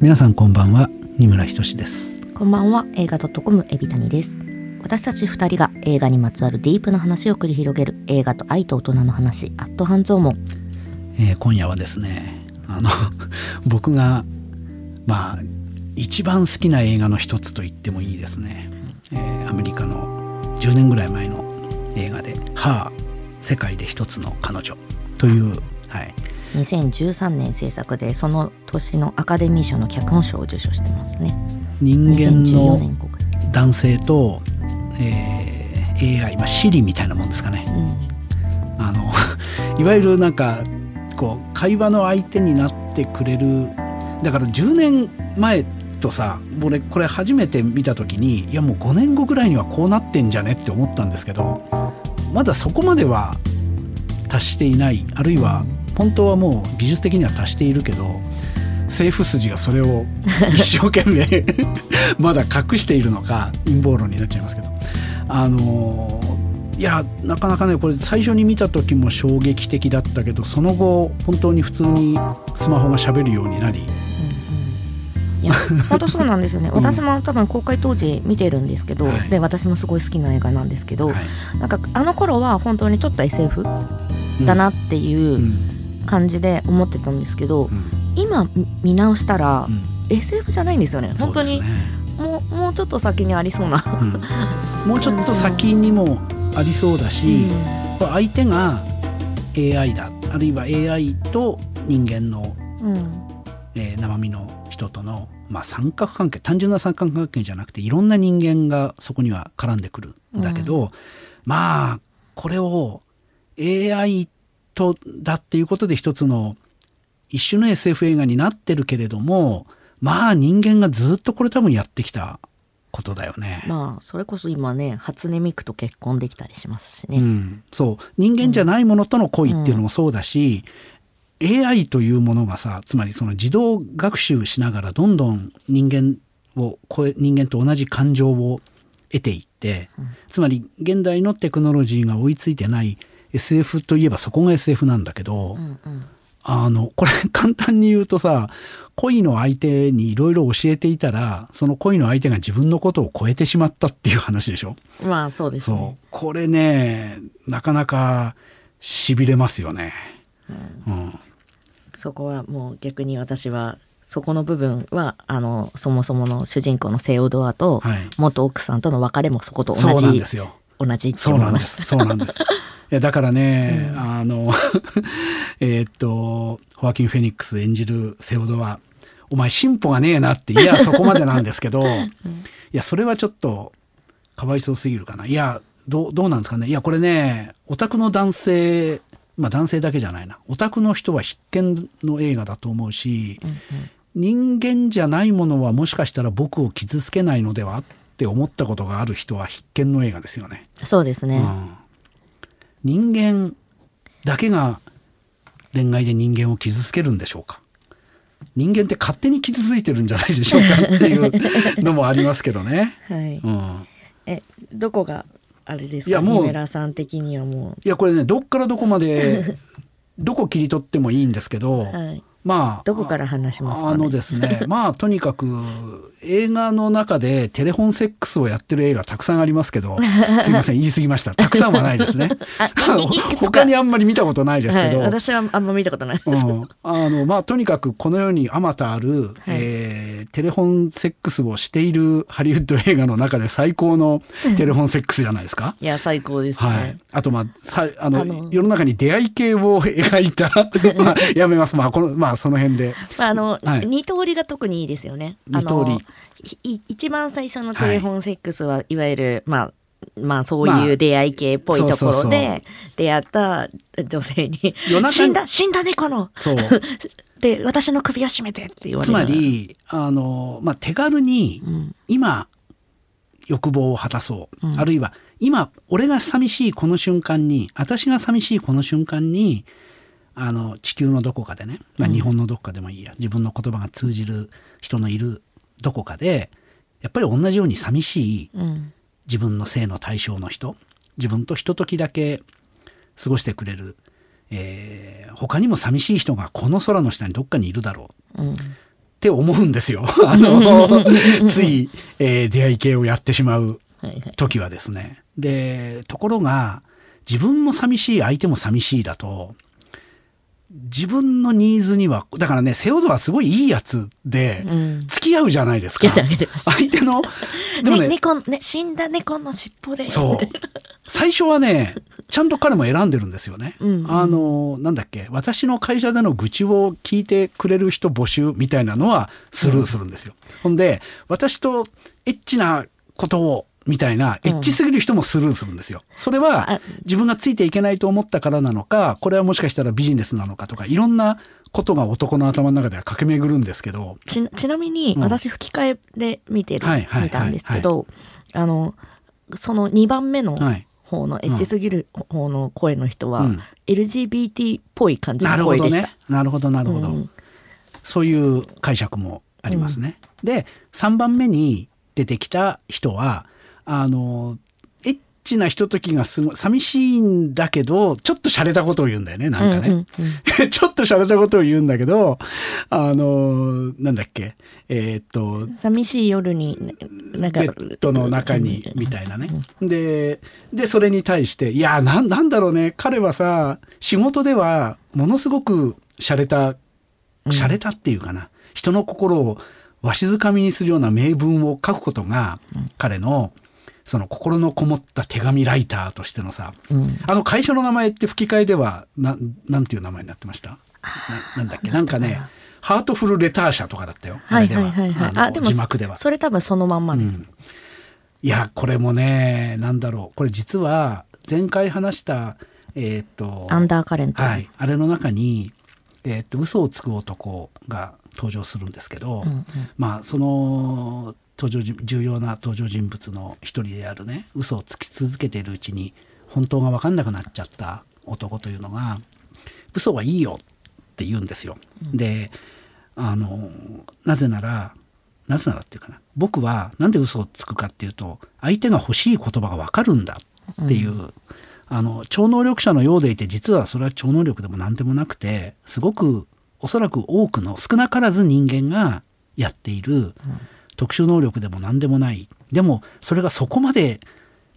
皆さんこんばんは。二村ひとしです。こんばんは。映画 .com エビタニです。私たち二人が映画にまつわるディープな話を繰り広げる映画と愛と大人の話アット半蔵門、えー、今夜はですねあの 僕がまあ一番好きな映画の一つと言ってもいいですね、えー、アメリカの10年ぐらい前の映画で「はあ世界で一つの彼女」という、はい、2013年制作でその年のアカデミー賞の脚本賞を受賞してますね。人間の男性と、えー、AI、まあ、シリみたいなもんですかね、うん、あの いわゆるなんかこう会話の相手になってくれる。だから10年前とさ俺これ初めて見た時にいやもう5年後ぐらいにはこうなってんじゃねって思ったんですけどまだそこまでは達していないあるいは本当はもう技術的には達しているけど政府筋がそれを 一生懸命 まだ隠しているのか陰謀論になっちゃいますけどあのいやなかなかねこれ最初に見た時も衝撃的だったけどその後本当に普通にスマホがしゃべるようになり。いや本当そうなんですよね、私も多分公開当時見てるんですけど、はい、で私もすごい好きな映画なんですけど、はい、なんかあの頃は本当にちょっと SF だなっていう感じで思ってたんですけど、うん、今見直したら、うん、SF じゃないんですよね。本当に、ね、もうもうちょっと先にありそうな、うん、もうちょっと先にもありそうだし、相手が AI だ。あるいは AI と人間の、うん。えー、生身の人との、まあ、三角関係単純な三角関係じゃなくていろんな人間がそこには絡んでくるんだけど、まあこれを AI とだっていうことで一つの一種の SF 映画になってるけれどもまあ人間がずっとこれ多分やってきたことだよね。まあそれこそ今ね初音ミクと結婚できたりしますしね。うん、そう人間じゃないものとの恋っていうのもそうだし、うん、AI というものがさつまりその自動学習しながらどんどん人間を超え人間と同じ感情を得ていって、うん、つまり現代のテクノロジーが追いついてない SF といえばそこが SF なんだけど、うんうん、あのこれ簡単に言うとさ恋の相手にいろいろ教えていたらその恋の相手が自分のことを超えてしまったっていう話でしょ？まあそうですね。これねなかなかしびれますよね、うん、うん、そこはもう逆に私はそこの部分はあのそもそもの主人公のセオドアと、元奥さんとの別れもそこと同じそうなんですよ。同じそうなんです。そうなんです。やだからね、うん、あの えっとホアキン・フェニックス演じるセオドはお前進歩がねえなっていやそこまでなんですけど、うん、いやそれはちょっとかわいそうすぎるかな。いやどどうなんですかね。いやこれねオタクの男性まあ男性だけじゃないな。オタクの人は必見の映画だと思うし、うんうん、人間じゃないものはもしかしたら僕を傷つけないのではって思ったことがある人は必見の映画ですよね。そうですね、うん。人間だけが恋愛で人間を傷つけるんでしょうか。人間って勝手に傷ついてるんじゃないでしょうかっていうのもありますけどね。はい、うん、えどこがあれですか？いやもう。さん的にはもう。いやこれねどっからどこまで どこ切り取ってもいいんですけど、はい、まあどこから話しますか、ね、あのですねまあとにかく映画の中でテレフォンセックスをやってる映画たくさんありますけど すいません言い過ぎました。たくさんはないですね。他にあんまり見たことないですけど、はい、私はあんま見たことない。です、うん、あのまあとにかくこの世にあまたある、はい、えー、テレフォンセックスをしているハリウッド映画の中で最高の テレフォンセックスじゃないですか。いや最高ですね、はい、あとまあさあの世の中に出会い系を描いたまあ、やめます。まあこのまああその辺で。あの、はい、二通りが特にいいですよね。二通り。一番最初のテレフォンセックスは、はい、いわゆるまあまあそういう出会い系っぽいところで出会った女性に「死んだ死んだ猫の!」そう。で私の首を絞めてって言われつまりあの、まあ、手軽に今、欲望を果たそう、うん、あるいは今俺が寂しいこの瞬間に私が寂しいこの瞬間にあの地球のどこかでね、まあ、日本のどこかでもいいや、うん、自分の言葉が通じる人のいるどこかでやっぱり同じように寂しい自分の性の対象の人自分とひとときだけ過ごしてくれる、えー、他にも寂しい人がこの空の下にどっかにいるだろう、うん、って思うんですよ。あのつい、えー、出会い系をやってしまう時はですね。でところが自分も寂しい相手も寂しいだと自分のニーズにはだからねセオドはすごいいいやつで、付き合うじゃないですか、相手の でもねね猫ね死んだ猫の尻尾で。そう。最初はねちゃんと彼も選んでるんですよね、うんうん、あのなんだっけ私の会社での愚痴を聞いてくれる人募集みたいなのはスルーするんですよ、うん、ほんで私とエッチなことをみたいなエッチすぎる人もスルーするんですよ。それは自分がついていけないと思ったからなのかこれはもしかしたらビジネスなのかとかいろんなことが男の頭の中では駆け巡るんですけど。ちちなみに私吹き替えで見てる、見たんですけどあのその2番目の方のエッチすぎる方の声の人は、LGBT っぽい感じの声でした。なるほどね。なるほどなるほど、うん、そういう解釈もありますね。うん、で3番目に出てきた人はあのエッチなひとときがすごい寂しいんだけどちょっと洒落たことを言うんだよねなんかね、うんうんうん、ちょっと洒落たことを言うんだけどあのなんだっけえー、っと寂しい夜になんかベッドの中にみたいなね。ででそれに対していやななんだろうね。彼はさ仕事ではものすごく洒落た洒落たっていうかな、人の心をわしづかみにするような名文を書くことが彼のその心のこもった手紙ライターとしてのさ、うん、あの会社の名前って吹き替えではななんていう名前になってました？ななんだっけ？なんかねハートフルレター社とかだったよ。はいはいはいはい。あでも字幕では。それ多分そのまんまです。うん、いやこれもねなんだろう。これ実は前回話したえっ、とアンダーカレント、はい、あれの中にえっ、と嘘をつく男が登場するんですけど、うんうん、まあその登場重要な登場人物の一人であるね嘘をつき続けているうちに本当が分かんなくなっちゃった男というのが嘘はいいよって言うんですよ。うん、であのなぜならなぜならっていうかな僕は何で嘘をつくかっていうと相手が欲しい言葉が分かるんだっていう、うん、あの超能力者のようでいて実はそれは超能力でも何でもなくてすごくおそらく多くの少なからず人間がやっている、特殊能力でも何でもない。でもそれがそこまで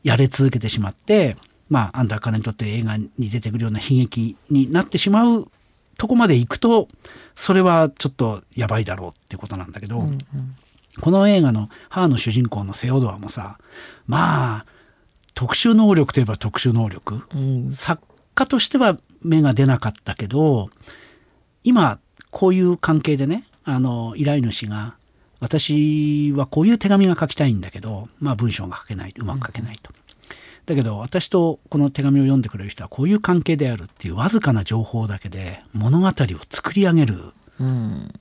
やれ続けてしまってまあアンダーカレントって映画に出てくるような悲劇になってしまうとこまで行くとそれはちょっとやばいだろうってことなんだけど、うんうん、この映画の母の主人公のセオドアもさまあ特殊能力といえば特殊能力、うん、作家としては芽が出なかったけど今こういう関係でねあの依頼主が私はこういう手紙が書きたいんだけど、まあ、文章が書けないうまく書けないと。だけど私とこの手紙を読んでくれる人はこういう関係であるっていうわずかな情報だけで物語を作り上げる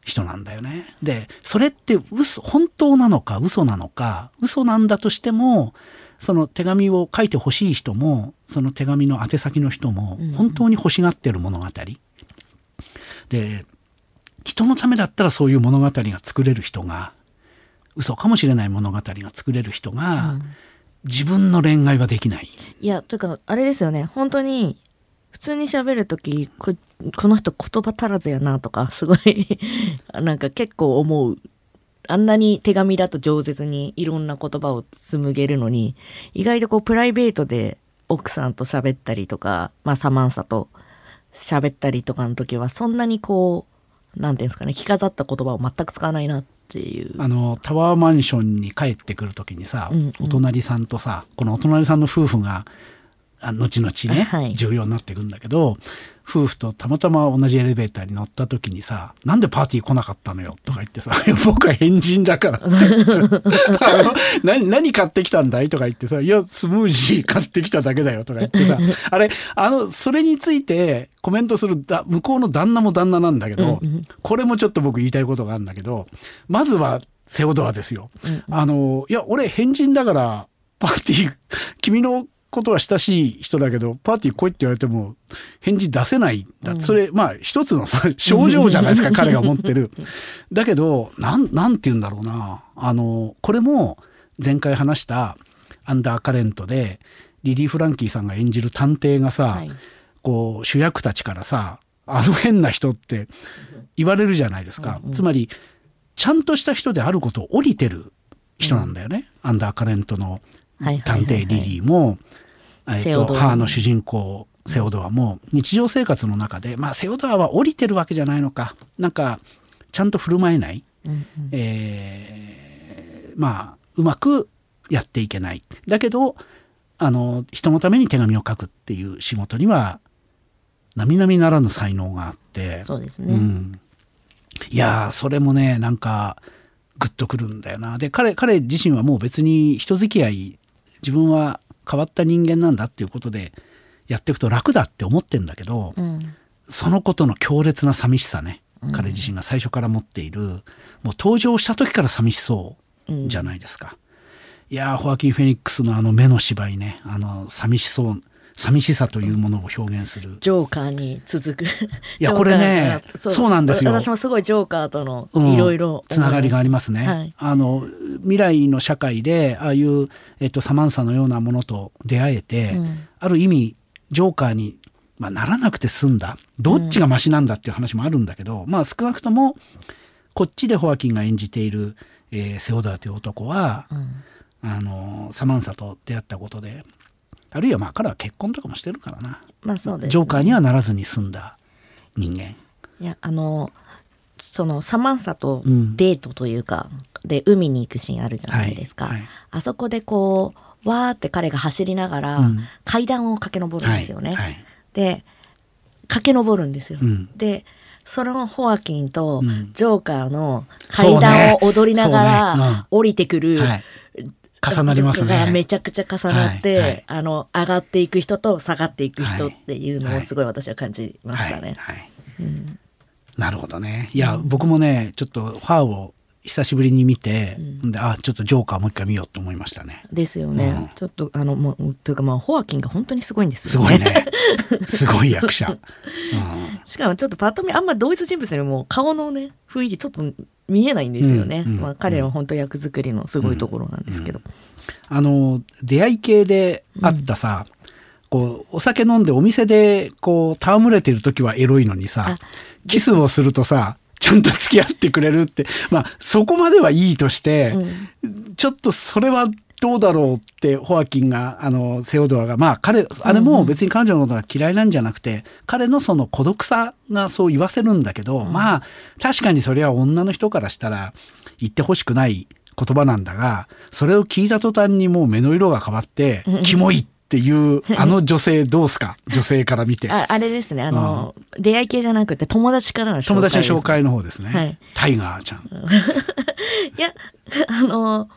人なんだよね。でそれって嘘本当なのか嘘なのか嘘なんだとしてもその手紙を書いてほしい人もその手紙の宛先の人も本当に欲しがってる物語。で人のためだったらそういう物語が作れる人が嘘かもしれない物語が作れる人が、うん、自分の恋愛はできない。いやというかあれですよね本当に普通に喋る時ここの人言葉足らずやなとかすごい なんか結構思う。あんなに手紙だと饒舌にいろんな言葉を紡げるのに意外とこうプライベートで奥さんと喋ったりとか、まあ、サマンサと喋ったりとかの時はそんなにこうなんていうんですかね着飾った言葉を全く使わないなっていう。あのタワーマンションに帰ってくる時にさ、うんうん、お隣さんとさこのお隣さんの夫婦が後々ね、はい、重要になっていくんだけど夫婦とたまたま同じエレベーターに乗った時にさ「なんでパーティー来なかったのよ」とか言ってさ「僕は変人だから」何何買ってきたんだい?」とか言ってさ「いやスムージー買ってきただけだよ」とか言ってさ あれあのそれについてコメントするだ向こうの旦那も旦那なんだけど、これもちょっと僕言いたいことがあるんだけどまずはセオドアですよ。あのいや俺変人だからパーティー君のことは親しい人だけどパーティー来いって言われても返事出せないだ、うん、それまあ一つのさ 症状じゃないですか彼が持ってる。だけどなんなんて言うんだろうな。あのこれも前回話したアンダーカレントでリリー・フランキーさんが演じる探偵がさ、はい、こう主役たちからさあの変な人って言われるじゃないですか、うんうん、つまりちゃんとした人であることを降りてる人なんだよね、うん、アンダーカレントの探偵リリーも、えっと、母の主人公セオドアも日常生活の中で、まあ、セオドアは降りてるわけじゃないのか。なんかちゃんと振る舞えない、うんうん、えー、まあうまくやっていけない。だけどあの人のために手紙を書くっていう仕事には並々ならぬ才能があって。そうですね、うん、いやそれもねなんかグッとくるんだよな。で彼彼自身はもう別に人付き合い自分は変わった人間なんだっていうことでやっていくと楽だって思ってんだけど、うん、そのことの強烈な寂しさね、彼自身が最初から持っているもう登場した時から寂しそうじゃないですか。いやホアキン・フェニックスのあの目の芝居ねあの寂しそう寂しさというものを表現する。ジョーカーに続く。いやこれねそう。なんですよ。私もすごいジョーカーとのいろいろつながりがありますね、はい、あの未来の社会でああいう、えっと、サマンサのようなものと出会えて、うん、ある意味ジョーカーに、まあ、ならなくて済んだ。どっちがマシなんだっていう話もあるんだけど、うん、まあ少なくともこっちでホアキンが演じている、えー、セオダーという男は、うん、あのサマンサと出会ったことであるいはまあ彼は結婚とかもしてるからな、まあそうです、ね、ジョーカーにはならずに済んだ人間。いやあのそのサマンサとデートというか、うん、で海に行くシーンあるじゃないですか、はいはい、あそこでこうわーって彼が走りながら階段を駆け上るんですよね。はい、で駆け上るんですよ。うん、でそのホアキンとジョーカーの階段を踊りながら降りてくる、重なりますね。めちゃくちゃ重なって、はいはい、あの、上がっていく人と下がっていく人っていうのをすごい私は感じましたね。なるほどね。いや、うん、僕もね、ちょっとファーを久しぶりに見て、うん、であちょっとジョーカーもう一回見ようと思いましたね。ですよね。うん、ちょっとあのもうというかまあホアキンが本当にすごいんですよね。すごいね。すごい役者。うん、しかもちょっとパッと見あんま同一人物よりも顔のね雰囲気ちょっと見えないんですよね。まあ彼は本当役作りのすごいところなんですけど。あの出会い系であったさ。こうお酒飲んでお店でこう戯れてる時はエロいのにさキスをするとさちゃんと付き合ってくれるって、まあ、そこまではいいとして、うん、ちょっとそれはどうだろうってホアキンがあのセオドアが。まあ彼あれも別に彼女のことが嫌いなんじゃなくて、うん、彼のその孤独さがそう言わせるんだけど、うん、まあ確かにそれは女の人からしたら言ってほしくない言葉なんだがそれを聞いた途端にもう目の色が変わって「キモい」っていうあの女性どうすか？女性から見て。ああれですね。あの、うん、出会い系じゃなくて友達からの紹介、ね、友達の紹介の方ですね、はい、タイガーちゃん。いやあの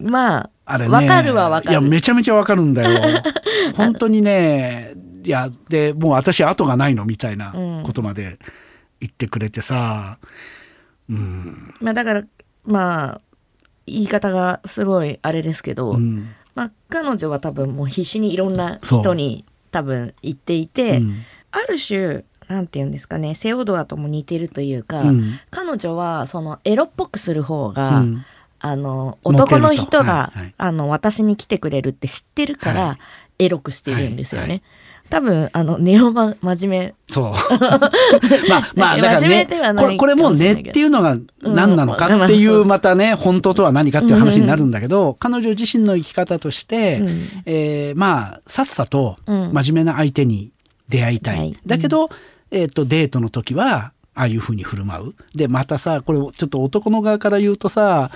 まああれねわかるはわかる。いやめちゃめちゃわかるんだよ。本当にねいやでもう私後がないのみたいなことまで言ってくれてさ、うん、うん、まあだからまあ言い方がすごいあれですけど、うんまあ、彼女は多分もう必死にいろんな人に多分言っていて、うん、ある種なんて言うんですかねセオドアとも似てるというか、うん、彼女はそのエロっぽくする方が、うん、あの男の人が、はいはい、あの私に来てくれるって知ってるから、はい、エロくしてるんですよね。多分あのネオま真面目。そう。まあまあだからねこれこれもうねっていうのが何なのかっていうまたね本当とは何かっていう話になるんだけど彼女自身の生き方として、えまあさっさと真面目な相手に出会いたい、だけど、えっとデートの時はああいうふうに振る舞う。でまたさこれちょっと男の側から言うとさ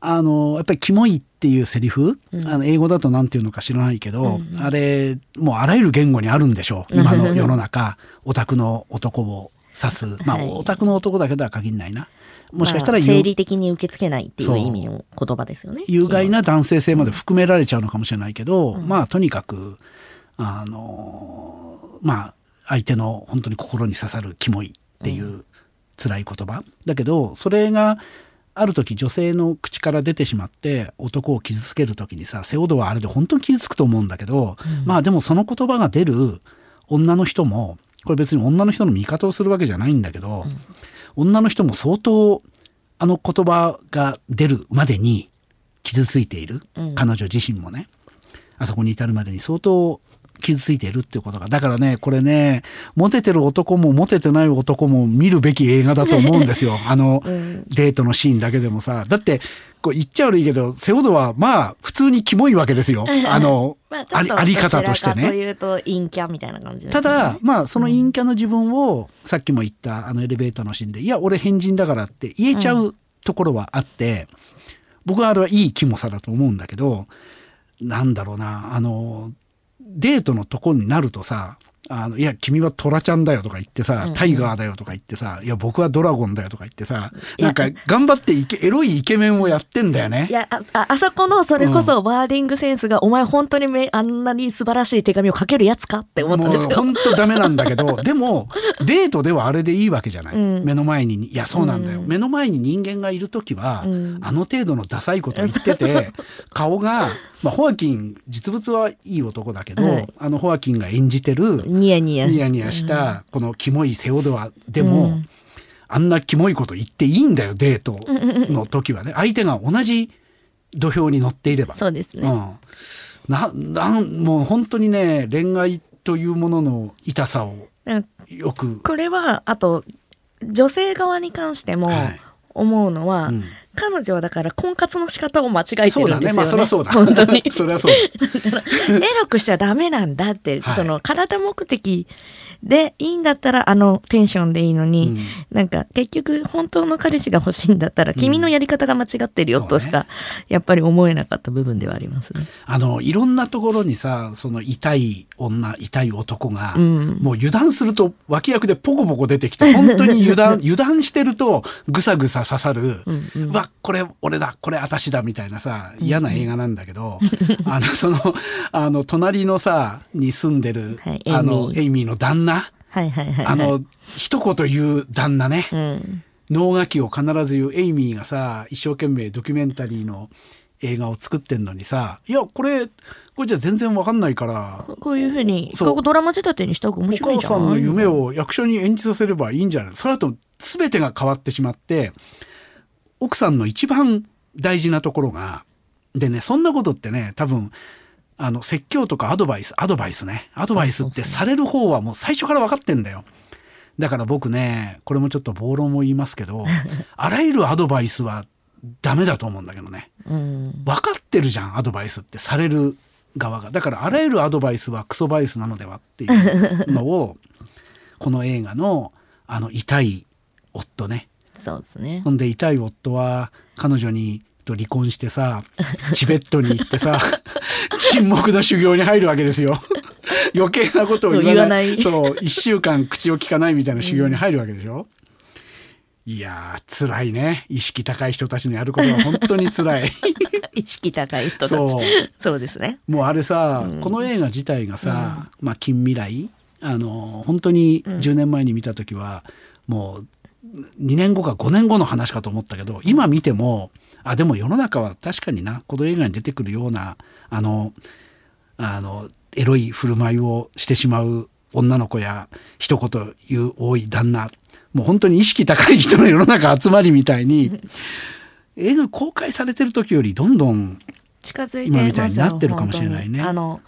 あのやっぱり「キモい」っていうセリフ、うん、あの英語だと何て言うのか知らないけど、うん。あれもうあらゆる言語にあるんでしょう今の 世の中。オタクの男を指す。まあ、はい、オタクの男だけでは限らないな。もしかしたら、まあ、生理的に受け付けないっていう意味の言葉ですよね。有害な男性性まで含められちゃうのかもしれないけど、うん、まあとにかくあのまあ相手の本当に心に刺さるキモいっていう辛い言葉、だけどそれがある時女性の口から出てしまって男を傷つける時にさセオドはあれで本当に傷つくと思うんだけど、うん、まあでもその言葉が出る女の人もこれ別に女の人の味方をするわけじゃないんだけど、うん、女の人も相当あの言葉が出るまでに傷ついている、うん、彼女自身もね。あそこに至るまでに相当傷ついているっていうことが。だからねこれねモテてる男もモテてない男も見るべき映画だと思うんですよ。あの、うん、デートのシーンだけでもさ。だってこう言っちゃ悪いけどセオドはまあ普通にキモいわけですよ。あのまあ、ありあり方としてね。というと陰キャみたいな感じ、ね、ただまあその陰キャの自分を、さっきも言ったあのエレベーターのシーンで「いや俺変人だから」って言えちゃうところはあって、うん、僕はあれはいいキモさだと思うんだけどなんだろうなあのデートのとこになるとさあのいや君はトラちゃんだよとか言ってさ、タイガーだよとか言ってさいや僕はドラゴンだよとか言ってさなんか頑張ってイケエロいイケメンをやってんだよね。いやああそこのそれこそワーディングセンスが、うん、お前本当にめあんなに素晴らしい手紙を書けるやつかって思ったんですよ。本当ダメなんだけど でもデートではあれでいいわけじゃない、うん、目の前にいやそうなんだよ、うん、目の前に人間がいる時は、あの程度のダサいこと言ってて顔がまあ、ホアキン実物はいい男だけど、はい、あのホアキンが演じてるニヤニヤ。ニヤニヤしたこのキモいセオドアでも、うん、あんなキモいこと言っていいんだよデートの時はね相手が同じ土俵に乗っていれば。そうですね、うん、ななんもう本当にね恋愛というものの痛さをよく。これはあと女性側に関しても、はい。思うのは、うん、彼女はだから婚活の仕方を間違えてるんですよね。そうだね。まあそりゃそうだ。本当に。そりゃそうだ。エロくしちゃダメなんだって、はい、その体目的でいいんだったらあのテンションでいいのに、うん、なんか結局本当の彼氏が欲しいんだったら、君のやり方が間違ってるよとしか、やっぱり思えなかった部分ではありますね。あのいろんなところにさその痛い女痛い男が、うん、もう油断すると脇役でポコポコ出てきて 本当に油断油断してるとぐさぐさ刺さる、うんうん、わこれ俺だこれ私だみたいなさ嫌な映画なんだけど、うんうん、あのそのあの隣のさに住んでる、はい、あのエイミー。の旦那？はいはいはい、あの一言言う旦那ね、うん、能書きを必ず言うエイミーがさ一生懸命ドキュメンタリーの映画を作ってんのにさいやこれこれじゃ全然わかんないからこういうふうにドラマ仕立てにした方が面白いじゃん。お母さんの夢を役所に演じさせればいいんじゃないそれだと全てが変わってしまって奥さんの一番大事なところがでねそんなことってね多分あの説教とかアドバイスアドバイスね。アドバイスってされる方はもう最初から分かってんだよ。だから僕ねこれもちょっと暴論も言いますけど あらゆるアドバイスはダメだと思うんだけどね、うん、分かってるじゃんアドバイスってされる側が。だからあらゆるアドバイスはクソバイスなのではっていうのを この映画のあの痛い夫ね。そうですね。ほんで痛い夫は彼女にと離婚してさ チベットに行ってさ 沈黙の修行に入るわけですよ。余計なことを言わない。そう1週間口を聞かないみたいな修行に入るわけでしょ、うん、いやー辛いね。意識高い人たちのやることは本当に辛い。意識高い人たち。そう。ですね。もうあれさ、うん、この映画自体がさ、うん、まあ近未来あの本当に10年前に見た時は、もう2年後か5年後の話かと思ったけど今見てもあでも世の中は確かになこの映画に出てくるようなあのあのエロい振る舞いをしてしまう女の子や一言言う多い旦那もう本当に意識高い人の世の中集まりみたいに映画公開されてる時よりどんどん近づいて今みたいになってるかもしれないね。あの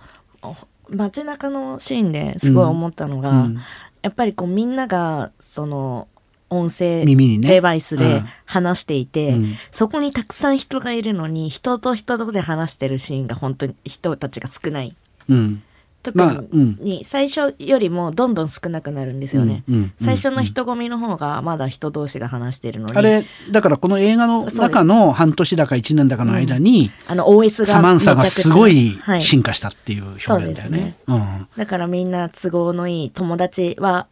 街中のシーンですごい思ったのが、うん。うん、やっぱりこうみんながその音声デバイスで話していて、ねうん、そこにたくさん人がいるのに人と人とで話してるシーンが本当に人たちが少ない。うん特に最初よりもどんどん少なくなるんですよね、最初の人混みの方がまだ人同士が話してるのに。あれだからこの映画の中の半年だか1年だかの間に、うん、あの OS がサマンサがすごい進化したっていう表現だよね。ね。うん、だからみんな都合のいい友達は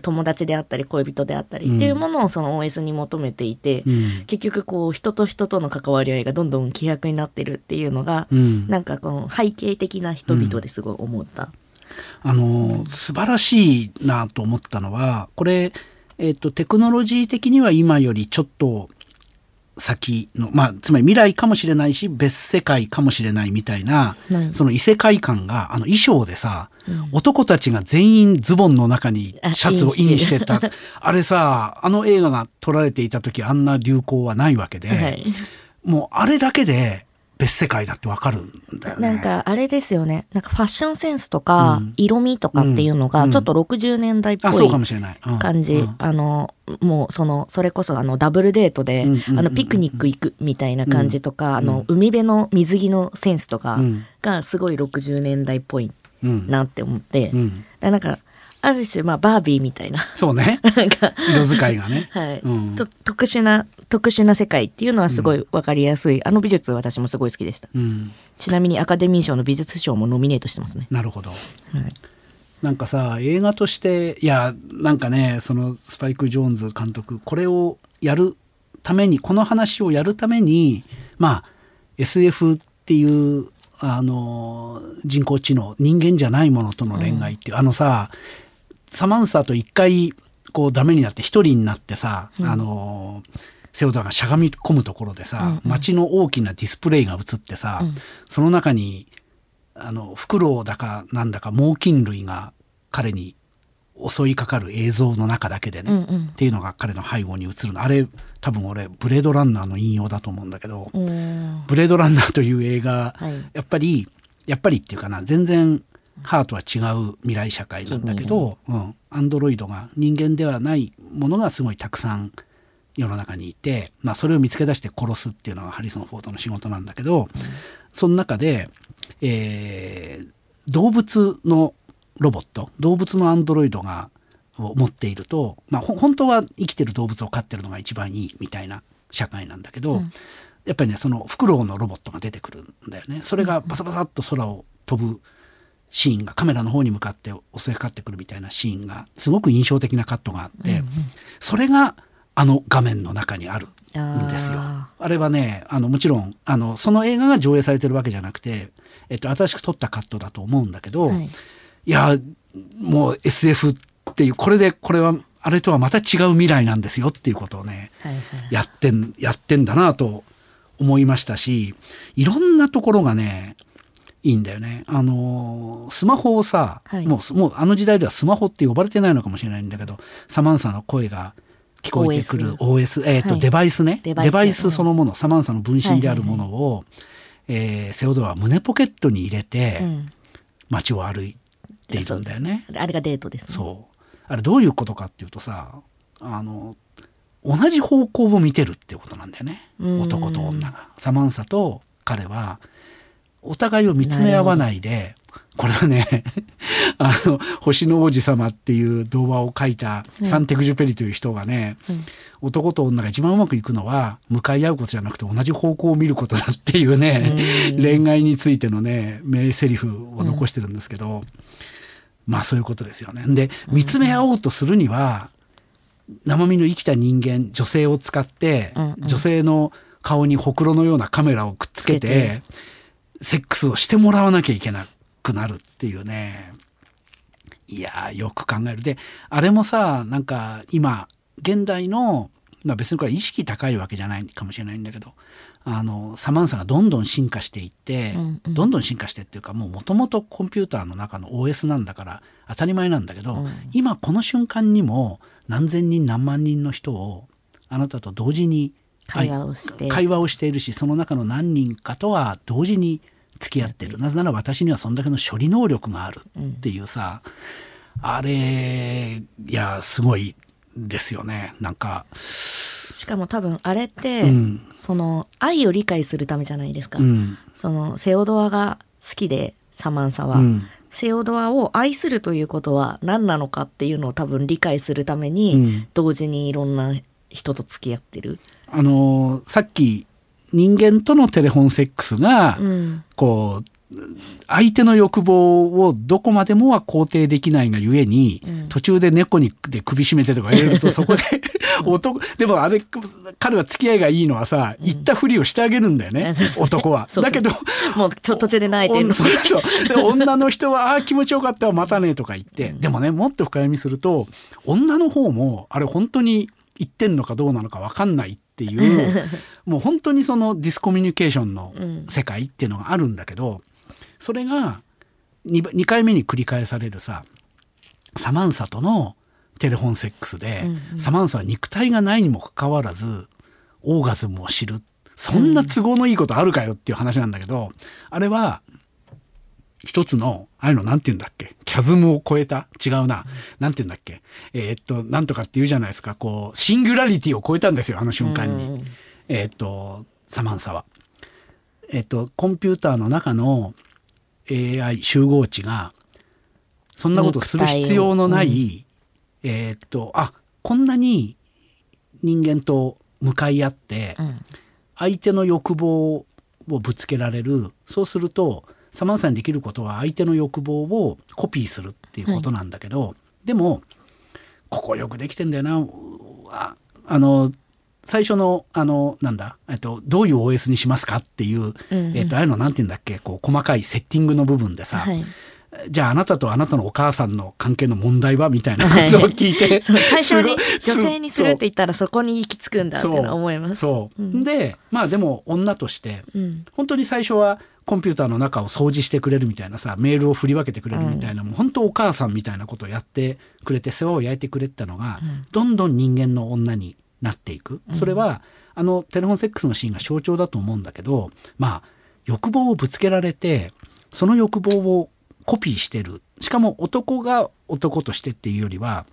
友達であったり恋人であったりっていうものをその OS に求めていて、うん、結局こう人と人との関わり合いがどんどん希薄になってるっていうのが、うん、なんかこの背景的な人々ですごい思った。あの素晴らしいなと思ったのはこれ、えーとテクノロジー的には今よりちょっと先の、まあ、つまり未来かもしれないし別世界かもしれないみたいな、その異世界観があの衣装でさ、うん、男たちが全員ズボンの中にシャツをインしてた。あれさあの映画が撮られていた時あんな流行はないわけで、はい、もうあれだけで別世界だってわかるんだよね。なんかあれですよね。なんかファッションセンスとか、色味とかっていうのがちょっと60年代っぽい感じ。あの、もうその、それこそあのダブルデートで、あのピクニック行くみたいな感じとか、あの海辺の水着のセンスとかがすごい60年代っぽいなって思って、なんかある種まあバービーみたいな。そうね。なんか。色使いがね、はい。うん、特殊な特殊な世界っていうのはすごい分かりやすい、うん、あの美術私もすごい好きでした、うん、ちなみにアカデミー賞の美術賞もノミネートしてますね。なるほど、はい、なんかさ映画としていやなんかねそのスパイク・ジョーンズ監督これをやるためにこの話をやるためにまあ SF っていうあの人工知能人間じゃないものとの恋愛っていう、あのさサマンサと一回こうダメになって一人になってさ、うん、あのセオドアがしゃがみ込むところでさ、うんうん、街の大きなディスプレイが映ってさ、うん、その中にあのフクロウだかなんだか猛禽類が彼に襲いかかる映像の中だけでね、うんうん、っていうのが彼の背後に映るの。あれ多分俺ブレードランナーの引用だと思うんだけどブレードランナーという映画、はい、やっぱりやっぱりっていうかな全然歯とは違う未来社会なんだけど、うん、アンドロイドが人間ではないものがすごいたくさん世の中にいて、まあ、それを見つけ出して殺すっていうのがハリソン・フォードの仕事なんだけど、うん、その中で、えー、動物のロボット動物のアンドロイドがを持っていると、まあ、本当は生きてる動物を飼ってるのが一番いいみたいな社会なんだけど、うん、やっぱりねそのフクロウのロボットが出てくるんだよね。それがバサバサっと空を飛ぶシーンがカメラの方に向かって襲いかかってくるみたいなシーンがすごく印象的なカットがあって、うんうん、それがあの画面の中にあるんですよ。あれはねあのもちろんあのその映画が上映されてるわけじゃなくて、えっと、新しく撮ったカットだと思うんだけど、はい、いやもう SF っていうこれでこれはあれとはまた違う未来なんですよっていうことをね、はいはい、やってんやってんだなと思いましたしいろんなところがねいいんだよね。あのスマホをさ、はい、もうもうあの時代ではスマホって呼ばれてないのかもしれないんだけどサマンサの声が聞こえてくる OS, OS えーと、はい、デバイスね。デバイス。そのもの、サマンサの分身であるものを、はい。はいえー、セオドアは胸ポケットに入れて、街を歩いているんだよね。あれがデートです、ね、そう。あれどういうことかっていうとさあの同じ方向を見てるっていうことなんだよね。男と女が。サマンサと彼はお互いを見つめ合わないでこれはね あの「星の王子様」っていう童話を書いたサンテグジュペリという人がね、うん、男と女が一番うまくいくのは向かい合うことじゃなくて同じ方向を見ることだっていうね、うん、恋愛についてのね名台詞を残してるんですけど、うん、まあそういうことですよね。で見つめ合おうとするには生身の生きた人間女性を使って、女性の顔にほくろのようなカメラをくっつけて。セックスをしてもらわなきゃいけなくなるっていうね。いやよく考える。で、あれもさ、なんか今、現代の、まあ別にこれ意識高いわけじゃないかもしれないんだけど、あの、サマンサがどんどん進化していって、うんうん、どんどん進化してっていうか、もうもともとコンピューターの中の OS なんだから当たり前なんだけど、うん、今この瞬間にも何千人何万人の人をあなたと同時に会話をして会話をしているしその中の何人かとは同時に付き合ってる。なぜなら私にはそんだけの処理能力があるっていうさ、うん、あれいやすごいですよね。なんかしかも多分あれって、うん、その愛を理解するためじゃないですか、うん、そのセオドアが好きでサマンサは、セオドアを愛するということは何なのかっていうのを多分理解するために、同時にいろんな人と付き合ってる。あのさっき人間とのテレフォンセックスが、こう相手の欲望をどこまでもは肯定できないがゆえに、うん、途中で猫にで首絞めてとか言えると そこで 男でもあれ彼は付き合いがいいのはさ、うん、言ったふりをしてあげるんだよね、うん、男は。だけどもうちょ途中で泣いてる。そうそう。で女の人は「ああ気持ちよかったわまたね」とか言って、でもねもっと深読みすると女の方もあれ本当に言ってんのかどうなのか分かんないっていう もう本当にそのディスコミュニケーションの世界っていうのがあるんだけど、それが 2, 2回目に繰り返されるさサマンサとのテレフォンセックスで、うんうん、サマンサは肉体がないにもかかわらずオーガズムを知る。そんな都合のいいことあるかよっていう話なんだけど、あれは一つのああいうのなんて言うんだっけ？キャズムを超えた？違うな、なんて言うんだっけ？えー、っとなんとかって言うじゃないですか。こうシンギュラリティを超えたんですよあの瞬間に、えー、っとサマンサは。えー、っとコンピューターの中の AI 集合値がそんなことする必要のない、うん、えっとあこんなに人間と向かい合って、相手の欲望をぶつけられる。そうするとサマンサにできることは相手の欲望をコピーするっていうことなんだけど、はい、でもここよくできてんだよな。ああの最初のあのなんだ、えっと、どういう OS にしますかっていう、うんうん、えっと、ああいうのなんて言うんだっけこう細かいセッティングの部分でさ、はいじゃああなたとあなたのお母さんの関係の問題はみたいなことを聞いて、はい、最初に女性にするって言ったらそこに行き着くんだって思います。そう、うん、でまあでも女として、うん、本当に最初はコンピューターの中を掃除してくれるみたいなさメールを振り分けてくれるみたいな、うん、もう本当お母さんみたいなことをやってくれて世話を焼いてくれたのが、どんどん人間の女になっていく。それはあのテレフォンセックスのシーンが象徴だと思うんだけどまあ欲望をぶつけられてその欲望をコピーしてる。しかも男が男としてっていうよりは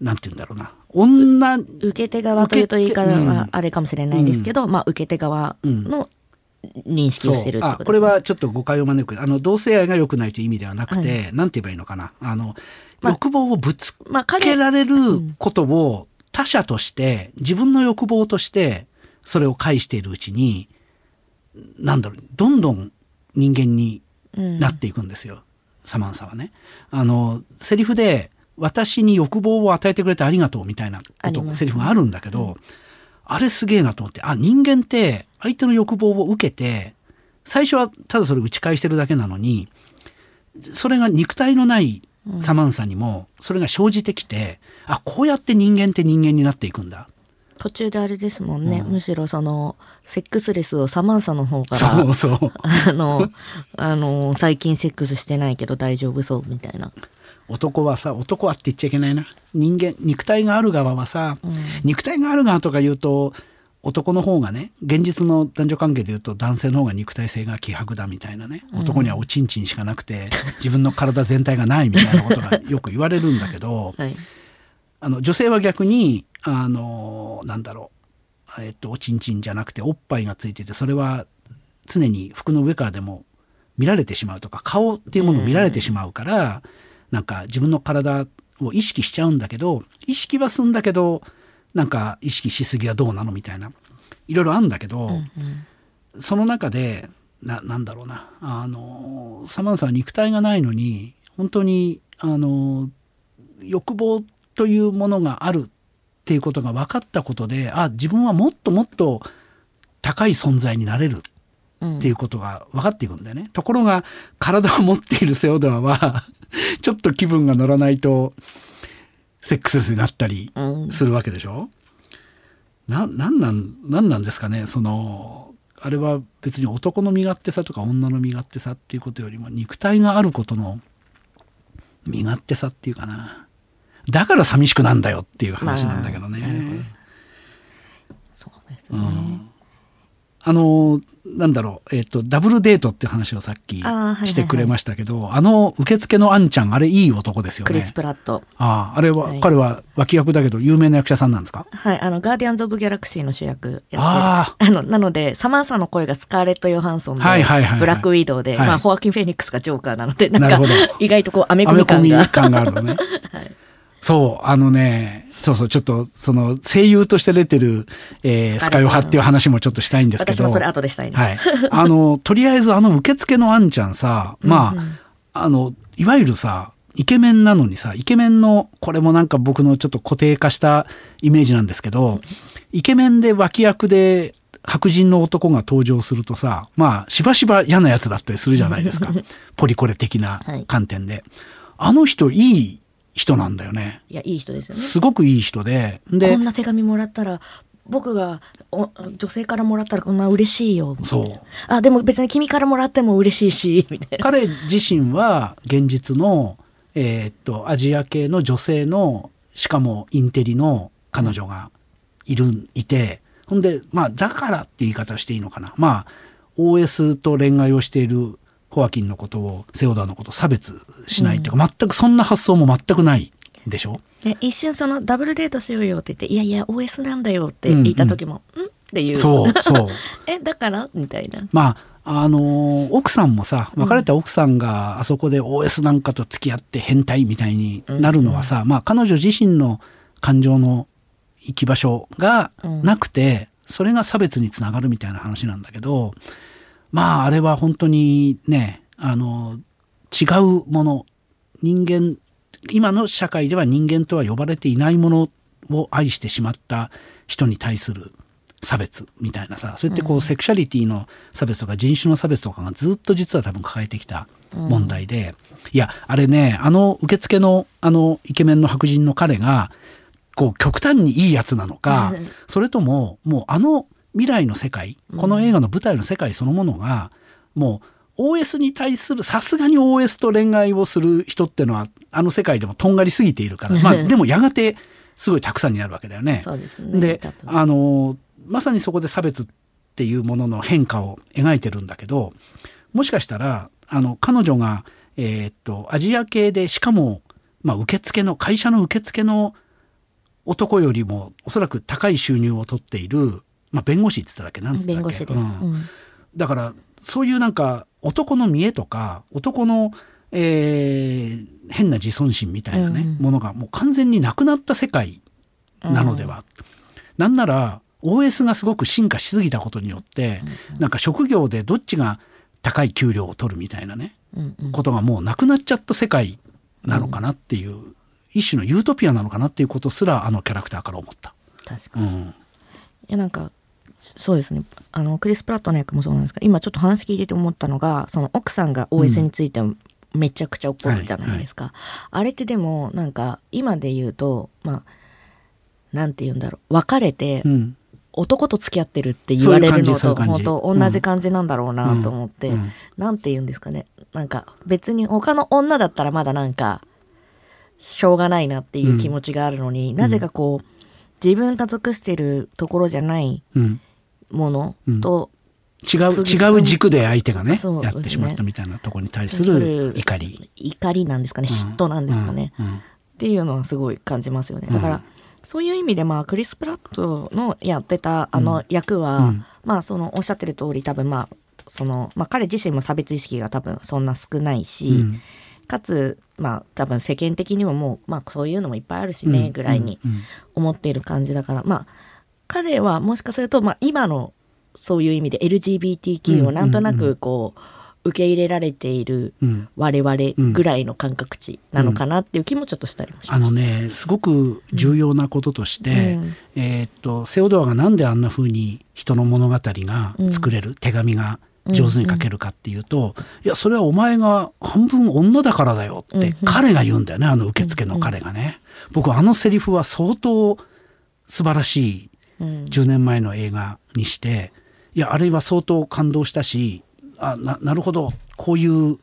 なんて言うんだろうな。女受け手側というと言い方はあれかもしれないですけど、うん、まあ受け手側の認識をしてるってことです、ね、これはちょっと誤解を招く。あの同性愛が良くないという意味ではなくて、はい、なんて言えばいいのかな。あの、まあ、欲望をぶつけられることを他者として自分の欲望としてそれを介しているうちになんだろうどんどん人間になっていくんですよ。サマンサはね。あのセリフで私に欲望を与えてくれてありがとうみたいなことセリフがあるんだけど、うん、あれすげえなと思ってあ人間って相手の欲望を受けて最初はただそれ打ち返してるだけなのにそれが肉体のないサマンサにもそれが生じてきて、うん、あこうやって人間って人間になっていくんだ途中であれですもんね、うん、むしろそのセックスレスをサマンサの方からそうそう。あのあの最近セックスしてないけど大丈夫そうみたいな。男はさ男はって言っちゃいけないな。人間肉体がある側はさ、うん、肉体がある側とか言うと男の方がね現実の男女関係でいうと男性の方が肉体性が希薄だみたいなね。男にはおちんちんしかなくて、自分の体全体がないみたいなことがよく言われるんだけど、はい、あの女性は逆にあのなんだろう、えっと、おちんちんじゃなくておっぱいがついててそれは常に服の上からでも見られてしまうとか顔っていうものを見られてしまうから、うん、なんか自分の体を意識しちゃうんだけど意識はすんだけどなんか意識しすぎはどうなのみたいないろいろあるんだけど、うんうん、その中でななんだろうな。あのサマンサは肉体がないのに本当にあの欲望というものがあるっていうことが分かったことであ自分はもっともっと高い存在になれるっていうことが分かっていくんだよね。うん、ところが体を持っているセオドアは ちょっと気分が乗らないとセックスレスになったりするわけでしょ、うん、ななんなんなんなんですかね？そのあれは別に男の身勝手さとか女の身勝手さっていうことよりも肉体があることの身勝手さっていうかなだから寂しくなんだよっていう話なんだけどね。まあ、そうですね、うんあのなんだろう、えっ、ー、とダブルデートっていう話をさっきしてくれましたけど、あはいはいはい、あの受付のあんちゃんあれいい男ですよね。クリス・プラット。あああれは、はい、彼は脇役だけど有名な役者さんなんですか？はいあのガーディアンズ・オブ・ギャラクシーの主役やってる。ああのなのでサマンサの声がスカーレット・ヨハンソンで、はいはいはいはい、ブラック・ウィドウで、はい、まあホアキン・フェニックスがジョーカーなのでなんか意外とこうアメコミ感が感があるのね。はいそう、あのね、そうそう、ちょっと、その、声優として出てる、えー、スカヨハっていう話もちょっとしたいんですけど。私もそれ後でしたいはい。あの、とりあえずあの受付のあんちゃんさ、まあ、うんうん、あの、いわゆるさ、イケメンなのにさ、イケメンの、これもなんか僕のちょっと固定化したイメージなんですけど、イケメンで脇役で白人の男が登場するとさ、まあ、しばしば嫌なやつだったりするじゃないですか。ポリコレ的な観点で。はい、あの人いい人なんだよね。いやいい人ですよね。すごくいい人で、でこんな手紙もらったら僕がお女性からもらったらこんな嬉しいよそう。あでも別に君からもらっても嬉しいしみたいな。彼自身は現実の、えー、っとアジア系の女性のしかもインテリの彼女がいるいて。ほんでまあだからって言い方していいのかな。まあ OS と恋愛をしているホアキンのことをセオダーのことを差別しないっていうか、うん、全くそんな発想も全くないでしょ？一瞬そのダブルデートしようよって言って「いやいや OS なんだよ」って言った時も「うん、うん、っていう。そうそう。えだから？みたいな。まああの奥さんもさ別れた奥さんがあそこで OS なんかと付き合って変態みたいになるのはさ、うん。うん、まあ彼女自身の感情の行き場所がなくて、うん、それが差別につながるみたいな話なんだけどまああれは本当にねあの違うもの。人間今の社会では人間とは呼ばれていないものを愛してしまった人に対する差別みたいなさそうやってこう、セクシャリティの差別とか人種の差別とかがずっと実は多分抱えてきた問題で、うん、いやあれねあの受付のあのイケメンの白人の彼がこう極端にいいやつなのか、うん、それとももうあの未来の世界この映画の舞台の世界そのものがもう OS に対するさすがに OS と恋愛をする人っていうのはあの世界でもとんがりすぎているから、まあ、でもやがてすごいたくさんになるわけだよね。そうですね。であのまさにそこで差別っていうものの変化を描いてるんだけどもしかしたらあの彼女が、えー、っとアジア系でしかも、まあ、受付の会社の受付の男よりもおそらく高い収入を取っているまあ、弁護士って言っただけなんつったっけ？弁護士です、うん、だからそういうなんか男の見栄とか男の、えー、変な自尊心みたいなね、うん、ものがもう完全になくなった世界なのでは、うん、なんなら OS がすごく進化しすぎたことによって、うん、なんか職業でどっちが高い給料を取るみたいなね、うんうん、ことがもうなくなっちゃった世界なのかなっていう、うん、一種のユートピアなのかなっていうことすらあのキャラクターから思った。確かに、うん、いやなんかそうですね。あのクリス・プラットの役もそうなんですが今ちょっと話聞いてて思ったのがその奥さんが OS についてめちゃくちゃ怒るじゃないですか、うんはいはい、あれってでもなんか今で言うとまあなんて言うんだろう。別れて、男と付き合ってるって言われるのと本当同じ感じなんだろうなと思って、うん、なんて言うんですかね。なんか別に他の女だったらまだなんかしょうがないなっていう気持ちがあるのに、なぜかこう自分が属してるところじゃないものと、違う違う軸で相手がね、ね、やってしまったみたいなところに対する怒り。怒りなんですかね。嫉妬なんですかね、うん。うん、っていうのはすごい感じますよね。だから、そういう意味でまあクリス・プラットのやってたあの役は、まあそのおっしゃってる通り多分まあその、まあ、彼自身も差別意識が多分そんな少ないし、かつまあ多分世間的にももうまあそういうのもいっぱいあるしねぐらいに思っている感じだからまあ彼はもしかするとまあ今のそういう意味で LGBTQ をなんとなくこう受け入れられている我々ぐらいの感覚値なのかなっていう気もちょっとしたりもします、あのねすごく重要なこととして、うん、えー、っとセオドアがなんであんなふうに人の物語が作れる、うん、手紙が上手に書けるかっていうと、いやそれはお前が半分女だからだよって彼が言うんだよねあの受付の彼がね。僕あのセリフは相当素晴らしい10年前の映画にしていやあれは相当感動したしあななるほどこういう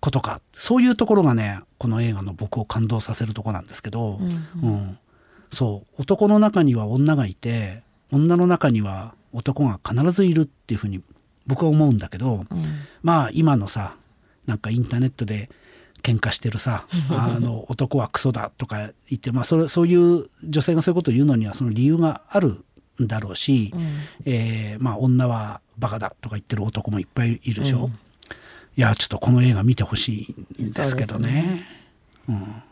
ことか。そういうところがねこの映画の僕を感動させるとこなんですけど、うん、うん。うん、そう。男の中には女がいて女の中には男が必ずいるっていうふうに僕は思うんだけど、うん、まあ今のさなんかインターネットで喧嘩してるさ あの男はクソだとか言って、まあ、それそういう女性がそういうことを言うのにはその理由があるんだろうし、うん、えー、まあ、女はバカだとか言ってる男もいっぱいいるでしょ？うん、いやちょっとこの映画見てほしいんですけどね。ね。うん、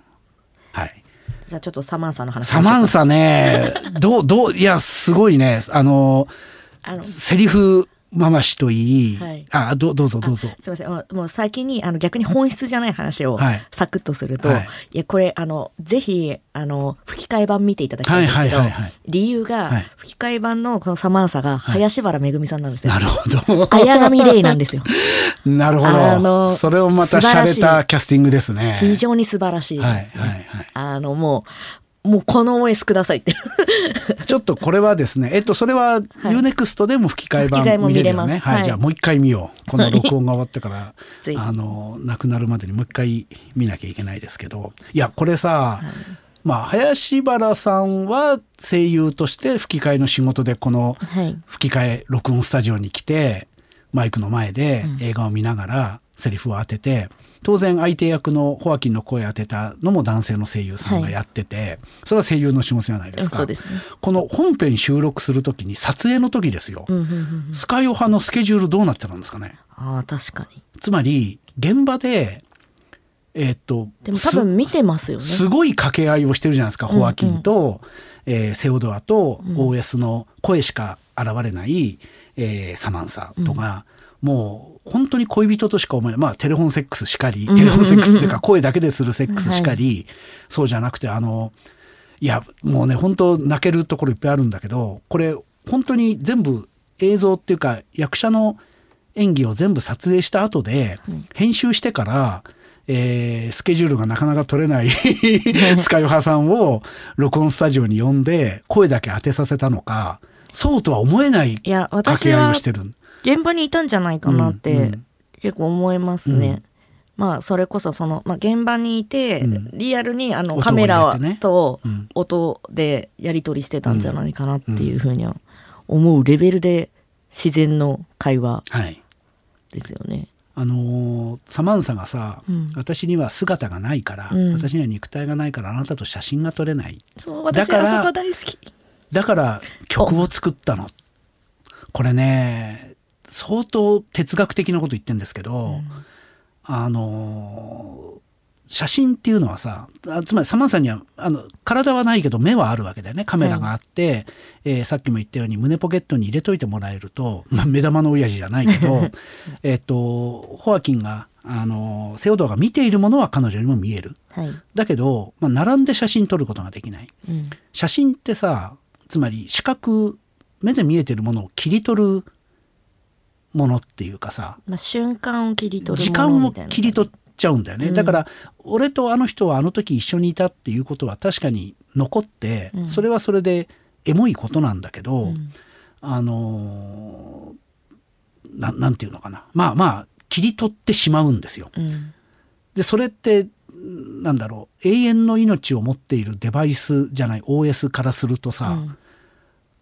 はい。じゃあちょっとサマンサの話サマンサね。どうどういやすごいね。あのあのセリフママ氏といい、はい、あどどうぞどうぞ。すみません。もう先にあの逆に本質じゃない話をサクッとすると、はい、い。やこれあのぜひあの吹き替え版見ていただきたいんですけど、理由が、吹き替え版のこのサマンサが林原めぐみさんなんですよ、なるほど。綾波レイなんですよ。なるほど。あのそれをまた洒落たキャスティングですね。非常に素晴らしいです、ね、はいはいはい、あのもうもうこの OS くださいって。ちょっとこれはですねえっとそれは UNEXT でも吹き替え版見れるよね、はい、はい、じゃあもう一回見よう。この録音が終わってから、あの亡くなるまでにもう一回見なきゃいけないですけど。い。やこれさ、はい、まあ、林原さんは声優として吹き替えの仕事でこの吹き替え録音スタジオに来てマイクの前で映画を見ながらセリフを当てて、当然相手役のホアキンの声当てたのも男性の声優さんがやってて、はい、それは声優の仕事じゃないですか、ね、この本編収録する時に撮影の時ですよ、うんうんうん、スカイオハのスケジュールどうなってたんですかね。あ確かに。つまり現場でえー、っとでも多分見てますよね。すごい掛け合いをしてるじゃないですか、ホアキンと、えー、セオドアと OS の声しか現れない、えー、サマンサとか、うん、もう本当に恋人としか思えない、まあ、テレフォンセックスしかり、テレフォンセックスっていうか、声だけでするセックスしかり、はい、そうじゃなくて、あの、いや、もうね、本当泣けるところいっぱいあるんだけど、これ、本当に全部映像っていうか、役者の演技を全部撮影した後で、編集してから、えー、スケジュールがなかなか取れない スカイハさんを録音スタジオに呼んで声だけ当てさせたのかそうとは思えない掛け合いをしてる。現場にいたんじゃないかなって結構思いますね。まあそれこそその、まあ、現場にいて、リアルにあのカメラと音でやり取りしてたんじゃないかなっていうふうには思うレベルで自然の会話ですよね。あのー、サマンサがさ、うん、私には姿がないから、うん、私には肉体がないからあなたと写真が撮れない。そう私はそこ大好き。だから曲を作ったの。これね相当哲学的なこと言ってるんですけど、うん、あの写真っていうのはさつまりサマンさんにはあの体はないけど目はあるわけだよね。カメラがあって、はい、えー、さっきも言ったように胸ポケットに入れといてもらえると、まあ、目玉の親父じゃないけど えっとホアキンがあのセオドアが見ているものは彼女にも見える、はい、だけど、まあ、並んで写真撮ることができない、うん、写真ってさつまり視覚目で見えてるものを切り取るものっていうかさ、まあ、瞬間を切り取る時間を切り取っちゃうんだよね、うん、だから俺とあの人はあの時一緒にいたっていうことは確かに残って、うん、それはそれでエモいことなんだけど、うん、あのななんていうのかな。まあまあ切り取ってしまうんですよ。でそれってなんだろう。永遠の命を持っているデバイスじゃない OS からするとさ、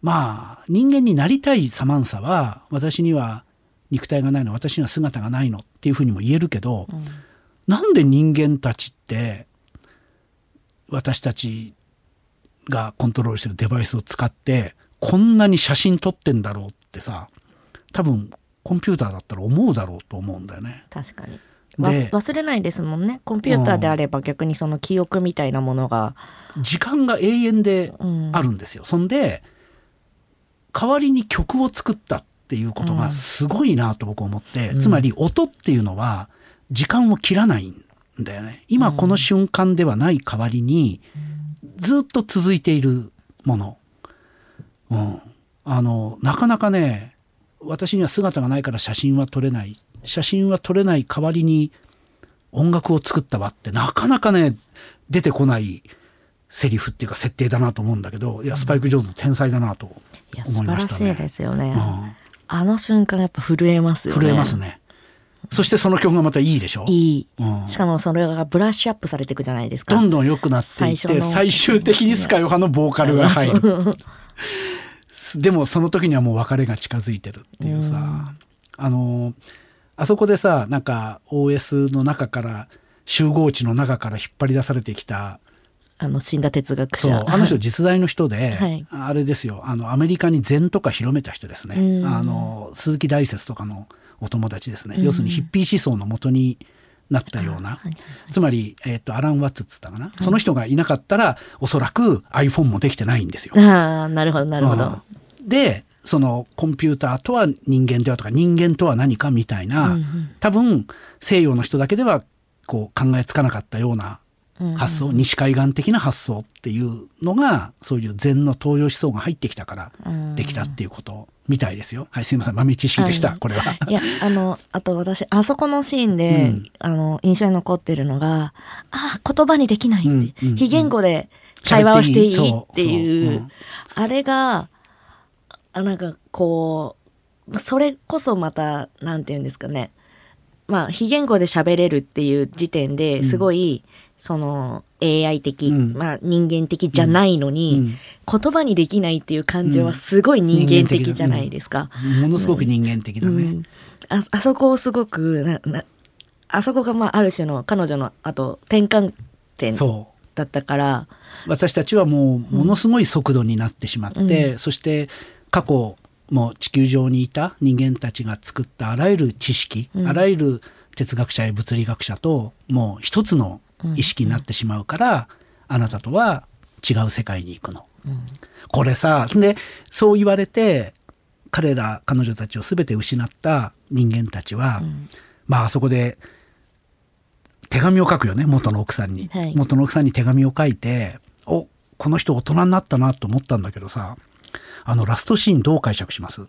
まあ人間になりたいサマンサは私には肉体がないの私には姿がないのっていうふうにも言えるけど、うん、なんで人間たちって私たちがコントロールしてるデバイスを使ってこんなに写真撮ってんだろうってさ多分コンピューターだったら思うだろうと思うんだよね。確かに。忘れないですもんね。コンピューターであれば逆にその記憶みたいなものが、時間が永遠であるんですよ、うん、そんで代わりに曲を作ったっていうことがすごいなと僕思って、うん、つまり音っていうのは時間を切らないんだよね。今この瞬間ではない代わりにずっと続いているもの、うん、あのなかなかね私には姿がないから写真は撮れない。写真は撮れない代わりに音楽を作った場ってなかなかね出てこないセリフっていうか設定だなと思うんだけどいやスパイク・ジョーズ天才だなと思いましたね。素晴らしいですよね、うんあの瞬間やっぱ震えますよね。震えますね。そしてその曲がまたいいでしょ？いい、うん、しかもそれがブラッシュアップされていくじゃないですか。どんどん良くなっていって最終的にスカヨハのボーカルが入る。でもその時にはもう別れが近づいてるっていうさ、うん、あのあそこでさなんか OS の中から集合地の中から引っ張り出されてきたあの死んだ哲学者。あの人実在の人で、はい、あれですよ。あのアメリカに禅とか広めた人ですね、あの鈴木大拙とかのお友達ですね、要するにヒッピー思想のもとになったような、はい。はい、つまり、えーと、アラン・ワッツっつったかな、その人がいなかったらおそらく iPhone もできてないんですよ。あなるほどなるほど。でそのコンピューターとは人間ではとか人間とは何かみたいな、うんうん、多分西洋の人だけではこう考えつかなかったような発想、うん、西海岸的な発想っていうのがそういう禅の東洋思想が入ってきたからできたっていうことみたいですよ。はい、すみません豆知識でした、これは。いやあのあと私あそこのシーンで、うん、あの印象に残ってるのがあ言葉にできないって、うんうん、非言語で会話をしていいっていう、あれがあなんかこうそれこそまたなんて言うんですかね。まあ非言語で喋れるっていう時点ですごいその AI 的、うん、まあ、人間的じゃないのに、うん、言葉にできないっていう感情はすごい人間的じゃないですか。ものすごく人間的だね。ああそこをすごくななあそこがまあある種の彼女のあと転換点だったから私たちはもうものすごい速度になってしまって、うん、そして過去も地球上にいた人間たちが作ったあらゆる知識、うん、あらゆる哲学者や物理学者ともう一つの意識になってしまうから、あなたとは違う世界に行くの。これさでそう言われて彼ら彼女たちを全て失った人間たちは、まああそこで手紙を書くよね元の奥さんに、はい、元の奥さんに手紙を書いておこの人大人になったなと思ったんだけどさあのラストシーンどう解釈します？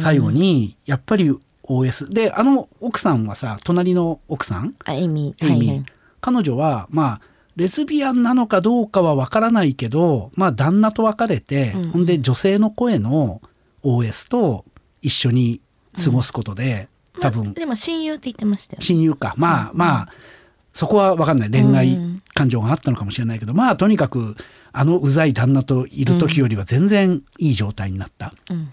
最後にやっぱり OS であの奥さんはさ隣の奥さん？エイミー、エイミー、はいはい、彼女はまあレズビアンなのかどうかは分からないけどまあ旦那と別れて、うん、ほんで女性の声の OS と一緒に過ごすことで、多分、までも親友って言ってましたよ、親友か。まあまあそこは分かんない。恋愛感情があったのかもしれないけど、まあとにかくあのうざい旦那といる時よりは全然いい状態になった、うん、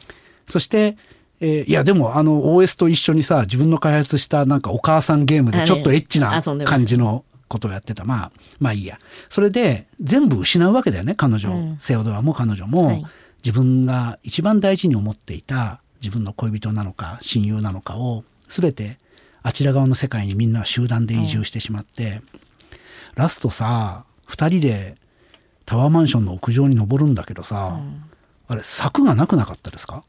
そしてえー、いやでもあの OS と一緒にさ自分の開発したなんかお母さんゲームでちょっとエッチな感じのことをやってた。まあまあいいや。それで全部失うわけだよね彼女、うん、セオドアも彼女も、はい、自分が一番大事に思っていた自分の恋人なのか親友なのかを全てあちら側の世界にみんな集団で移住してしまって、うん、ラストさ2人でタワーマンションの屋上に登るんだけどさ、うん、あれ柵がなくなかったですか？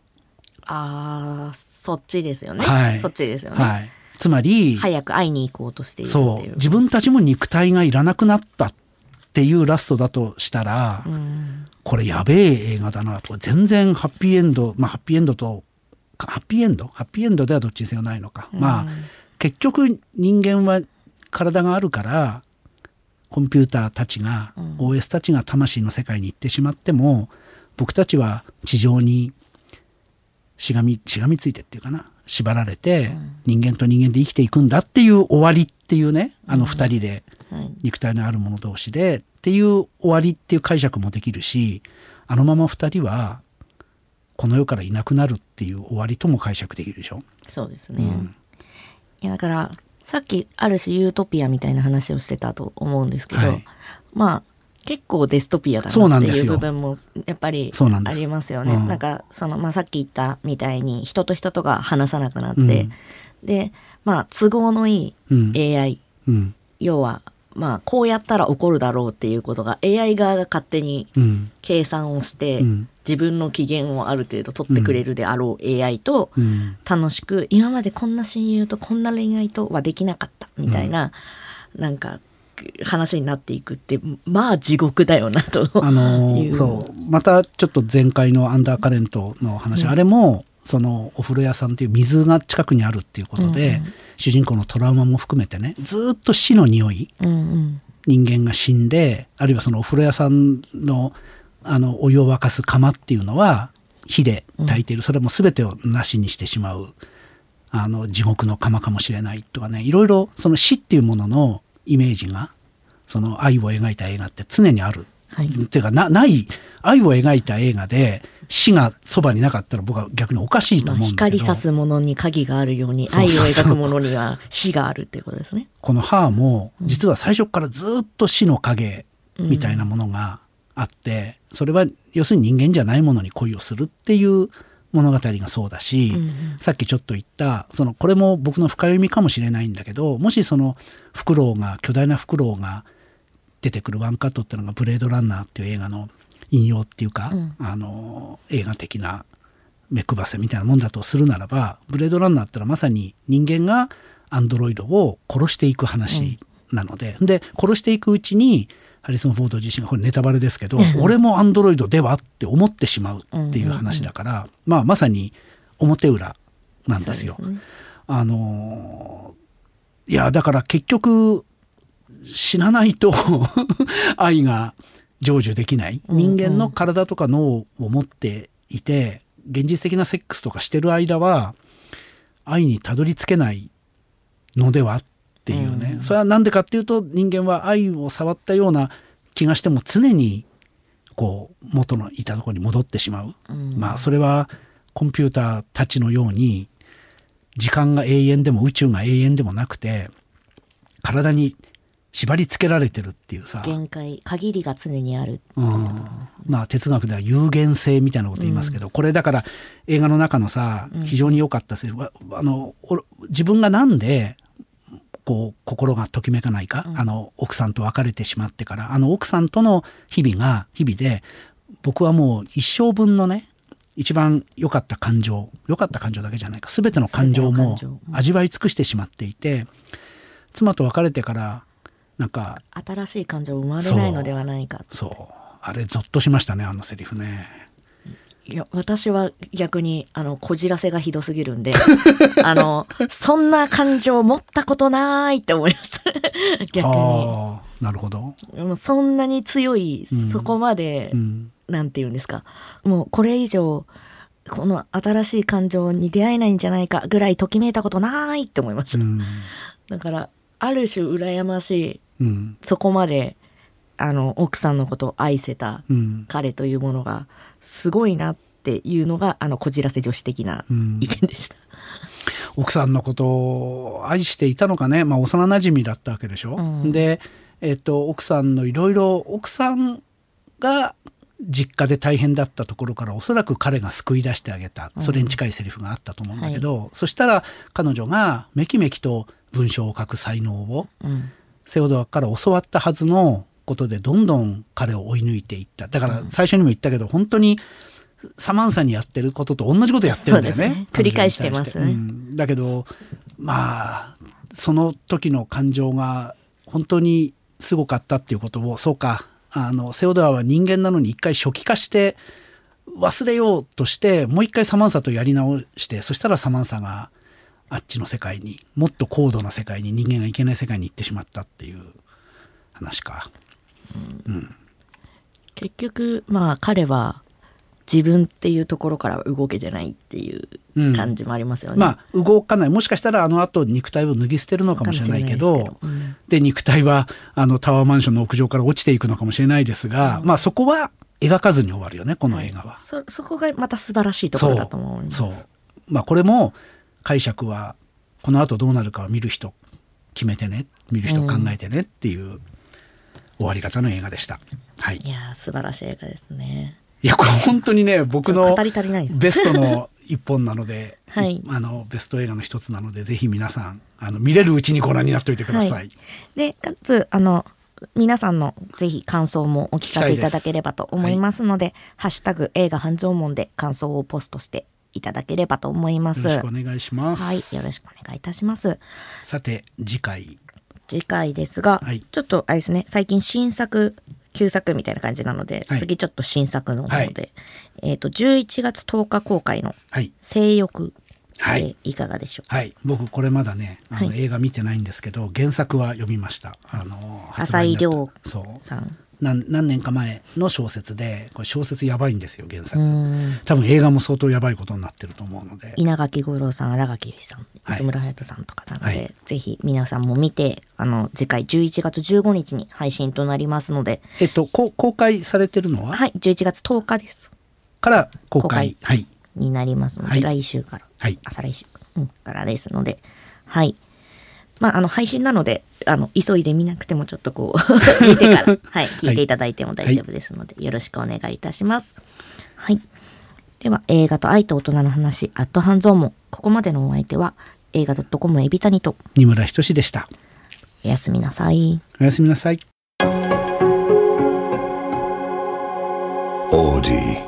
あそっちですよね、はい、そっちですよね、はい、つまり早く会いに行こうとしているそう。自分たちも肉体がいらなくなったっていうラストだとしたら、うん、これやべえ映画だなと。全然ハッピーエンドまあハッピーエンドとハッピーエンド？ハッピーエンドではどっちにせよないのか、うん、まあ結局人間は体があるからコンピューターたちが、うん、OS たちが魂の世界に行ってしまっても僕たちは地上にしがみしがみついてっていうかな。縛られて、人間と人間で生きていくんだっていう終わりっていうねあの2人で肉体のある者同士で。っていう終わりっていう解釈もできるしあのまま2人はこの世からいなくなるっていう終わりとも解釈できるでしょ。そうですね、うん、いやだからさっきある種ユートピアみたいな話をしてたと思うんですけど、はい、まあ結構デストピアだなっていう部分もやっぱりありますよね。なんうん、なんかその、まあ、さっき言ったみたいに人と人とが話さなくなって、うん、でまあ都合のいい AI、うん、要はまあこうやったら起こるだろうっていうことが AI 側が勝手に計算をして、自分の機嫌をある程度取ってくれるであろう AI と、楽しく今までこんな親友とこんな恋愛とはできなかったみたいな、うん、なんか話になっていくってまあ地獄だよなとあのそう。またちょっと前回のアンダーカレントの話、うん、あれもそのお風呂屋さんっていう水が近くにあるっていうことで、うん主人公のトラウマも含めてねずっと死の匂い、うんうん、人間が死んであるいはそのお風呂屋さんのあのお湯を沸かす釜っていうのは火で炊いている、それも全てをなしにしてしまうあの地獄の釜かもしれないとかねいろいろその死っていうもののイメージがその愛を描いた映画って常にある。はい、っていうかなない愛を描いた映画で死がそばになかったら僕は逆におかしいと思うんだけど、光さすものに鍵があるように愛を描くものには死があるっていうことですね。この「ハーも実は最初からずっと死の影みたいなものがあって、それは要するに人間じゃないものに恋をするっていう物語がそうだし、うんうん、さっきちょっと言ったそのこれも僕の深読みかもしれないんだけどもしそのフクロウが巨大なフクロウが出てくるワンカットっていうのが「ブレードランナー」っていう映画の引用っていうか、うん、あの映画的な目配せみたいなもんだとするならばブレードランナーってのはまさに人間がアンドロイドを殺していく話なので、うん、で殺していくうちにハリソン・フォード自身がこれネタバレですけど俺もアンドロイドではって思ってしまうっていう話だから、まあ、まさに表裏なんですよ。すね、あのいやだから結局死なないと 愛が成就できない。人間の体とか脳を持っていて現実的なセックスとかしてる間は愛にたどり着けないのではっっっていうね、うん、それは何でかっていうと人間は愛を触ったような気がしても常にこう元のいたところに戻ってしまう、うん、まあそれはコンピューターたちのように時間が永遠でも宇宙が永遠でもなくて体に縛り付けられてるっていうさ。限界限りが常にあるうん、まあ哲学では有限性みたいなこと言いますけど、うん、これだから映画の中のさ非常に良かったセリフ、うん、あの自分がなんでこう心がときめかないか、うん、あの奥さんと別れてしまってからあの奥さんとの日々が日々で僕はもう一生分のね一番良かった感情良かった感情だけじゃないか全ての感情も味わい尽くしてしまっていて、妻と別れてからなんか新しい感情生まれないのではないかそう。あれゾッとしましたねあのセリフねいや私は逆にあのこじらせがひどすぎるんで あのそんな感情持ったことないって思いました。逆に。なるほど。もうそんなに強い、うん、そこまで、うん、なんて言うんですか。もうこれ以上この新しい感情に出会えないんじゃないかぐらいときめいたことないって思いました、うん、だからある種羨ましいうん、そこまであの奥さんのことを愛せた彼というものがすごいなっていうのがあのこじらせ女子的な意見でした。うん、奥さんのことを愛していたのかね、まあ、幼なじみだったわけでしょ。うん、で、えっと、奥さんのいろいろ奥さんが実家で大変だったところからおそらく彼が救い出してあげた。それに近いセリフがあったと思うんだけど、うんはい、そしたら彼女がめきめきと文章を書く才能をセオドアから教わったはずのことでどんどん彼を追い抜いていった。だから最初にも言ったけど本当にサマンサにやってることと同じことやってるんだよね。ね。繰り返してますね、うん、だけどまあその時の感情が本当にすごかったっていうことをそうかあのセオドアは人間なのに一回初期化して忘れようとしてもう一回サマンサとやり直してそしたらサマンサがあっちの世界にもっと高度な世界に人間がいけない世界に行ってしまったっていう話か。うん、うん、結局まあ彼は自分っていうところから動けてないっていう感じもありますよね。うん、まあ動かない。もしかしたらあの後肉体を脱ぎ捨てるのかもしれないけどで、うん、肉体はあのタワーマンションの屋上から落ちていくのかもしれないですが、うん、まあそこは描かずに終わるよねこの映画は、はい、そそこがまた素晴らしいところだと思います。そう。まあこれも解釈はこの後どうなるかは見る人決めてね見る人考えてねっていう終わり方の映画でした。はい、いや素晴らしい映画ですね。いやこれ本当にね僕のベストの一本なので、はい、あのベスト映画の一つなのでぜひ皆さんあの見れるうちにご覧になっておいてください。はい、でかつあの皆さんのぜひ感想もお聞かせいただければと思いますので、はい、ハッシュタグ映画半蔵門で感想をポストしていただければと思います。よろしくお願いします。はい、よろしくお願いいたします。さて次回。次回ですが、はい、ちょっとあれですね、最近新作旧作みたいな感じなので、はい、次ちょっと新作のもので、はい、えっ、ー、と11月10日公開の性欲。はい、いかがでしょうはい、僕これまだねあの、映画見てないんですけど原作は読みました。あの浅井亮さん何何年か前の小説でこれ小説やばいんですよ原作。多分映画も相当やばいことになってると思うので。稲垣吾郎さん荒垣結衣さん磯村勇斗さんとかなので、はい、ぜひ皆さんも見てあの次回11月15日に配信となりますので。えっとこ公開されてるのは？はい11月10日です。から公開。はい。になりますので、はい、来週から、はい、朝来週、うん、からですので。はいまあ、あの配信なのであの急いで見なくてもちょっとこう 見てから、はい、聞いていただいても大丈夫ですので、はい、よろしくお願いいたします。はい、では映画と愛と大人の話アットハンゾーモここまでのお相手は映画 .com エビタニと二村仁でした。おやすみなさい。おやすみなさい。オーディ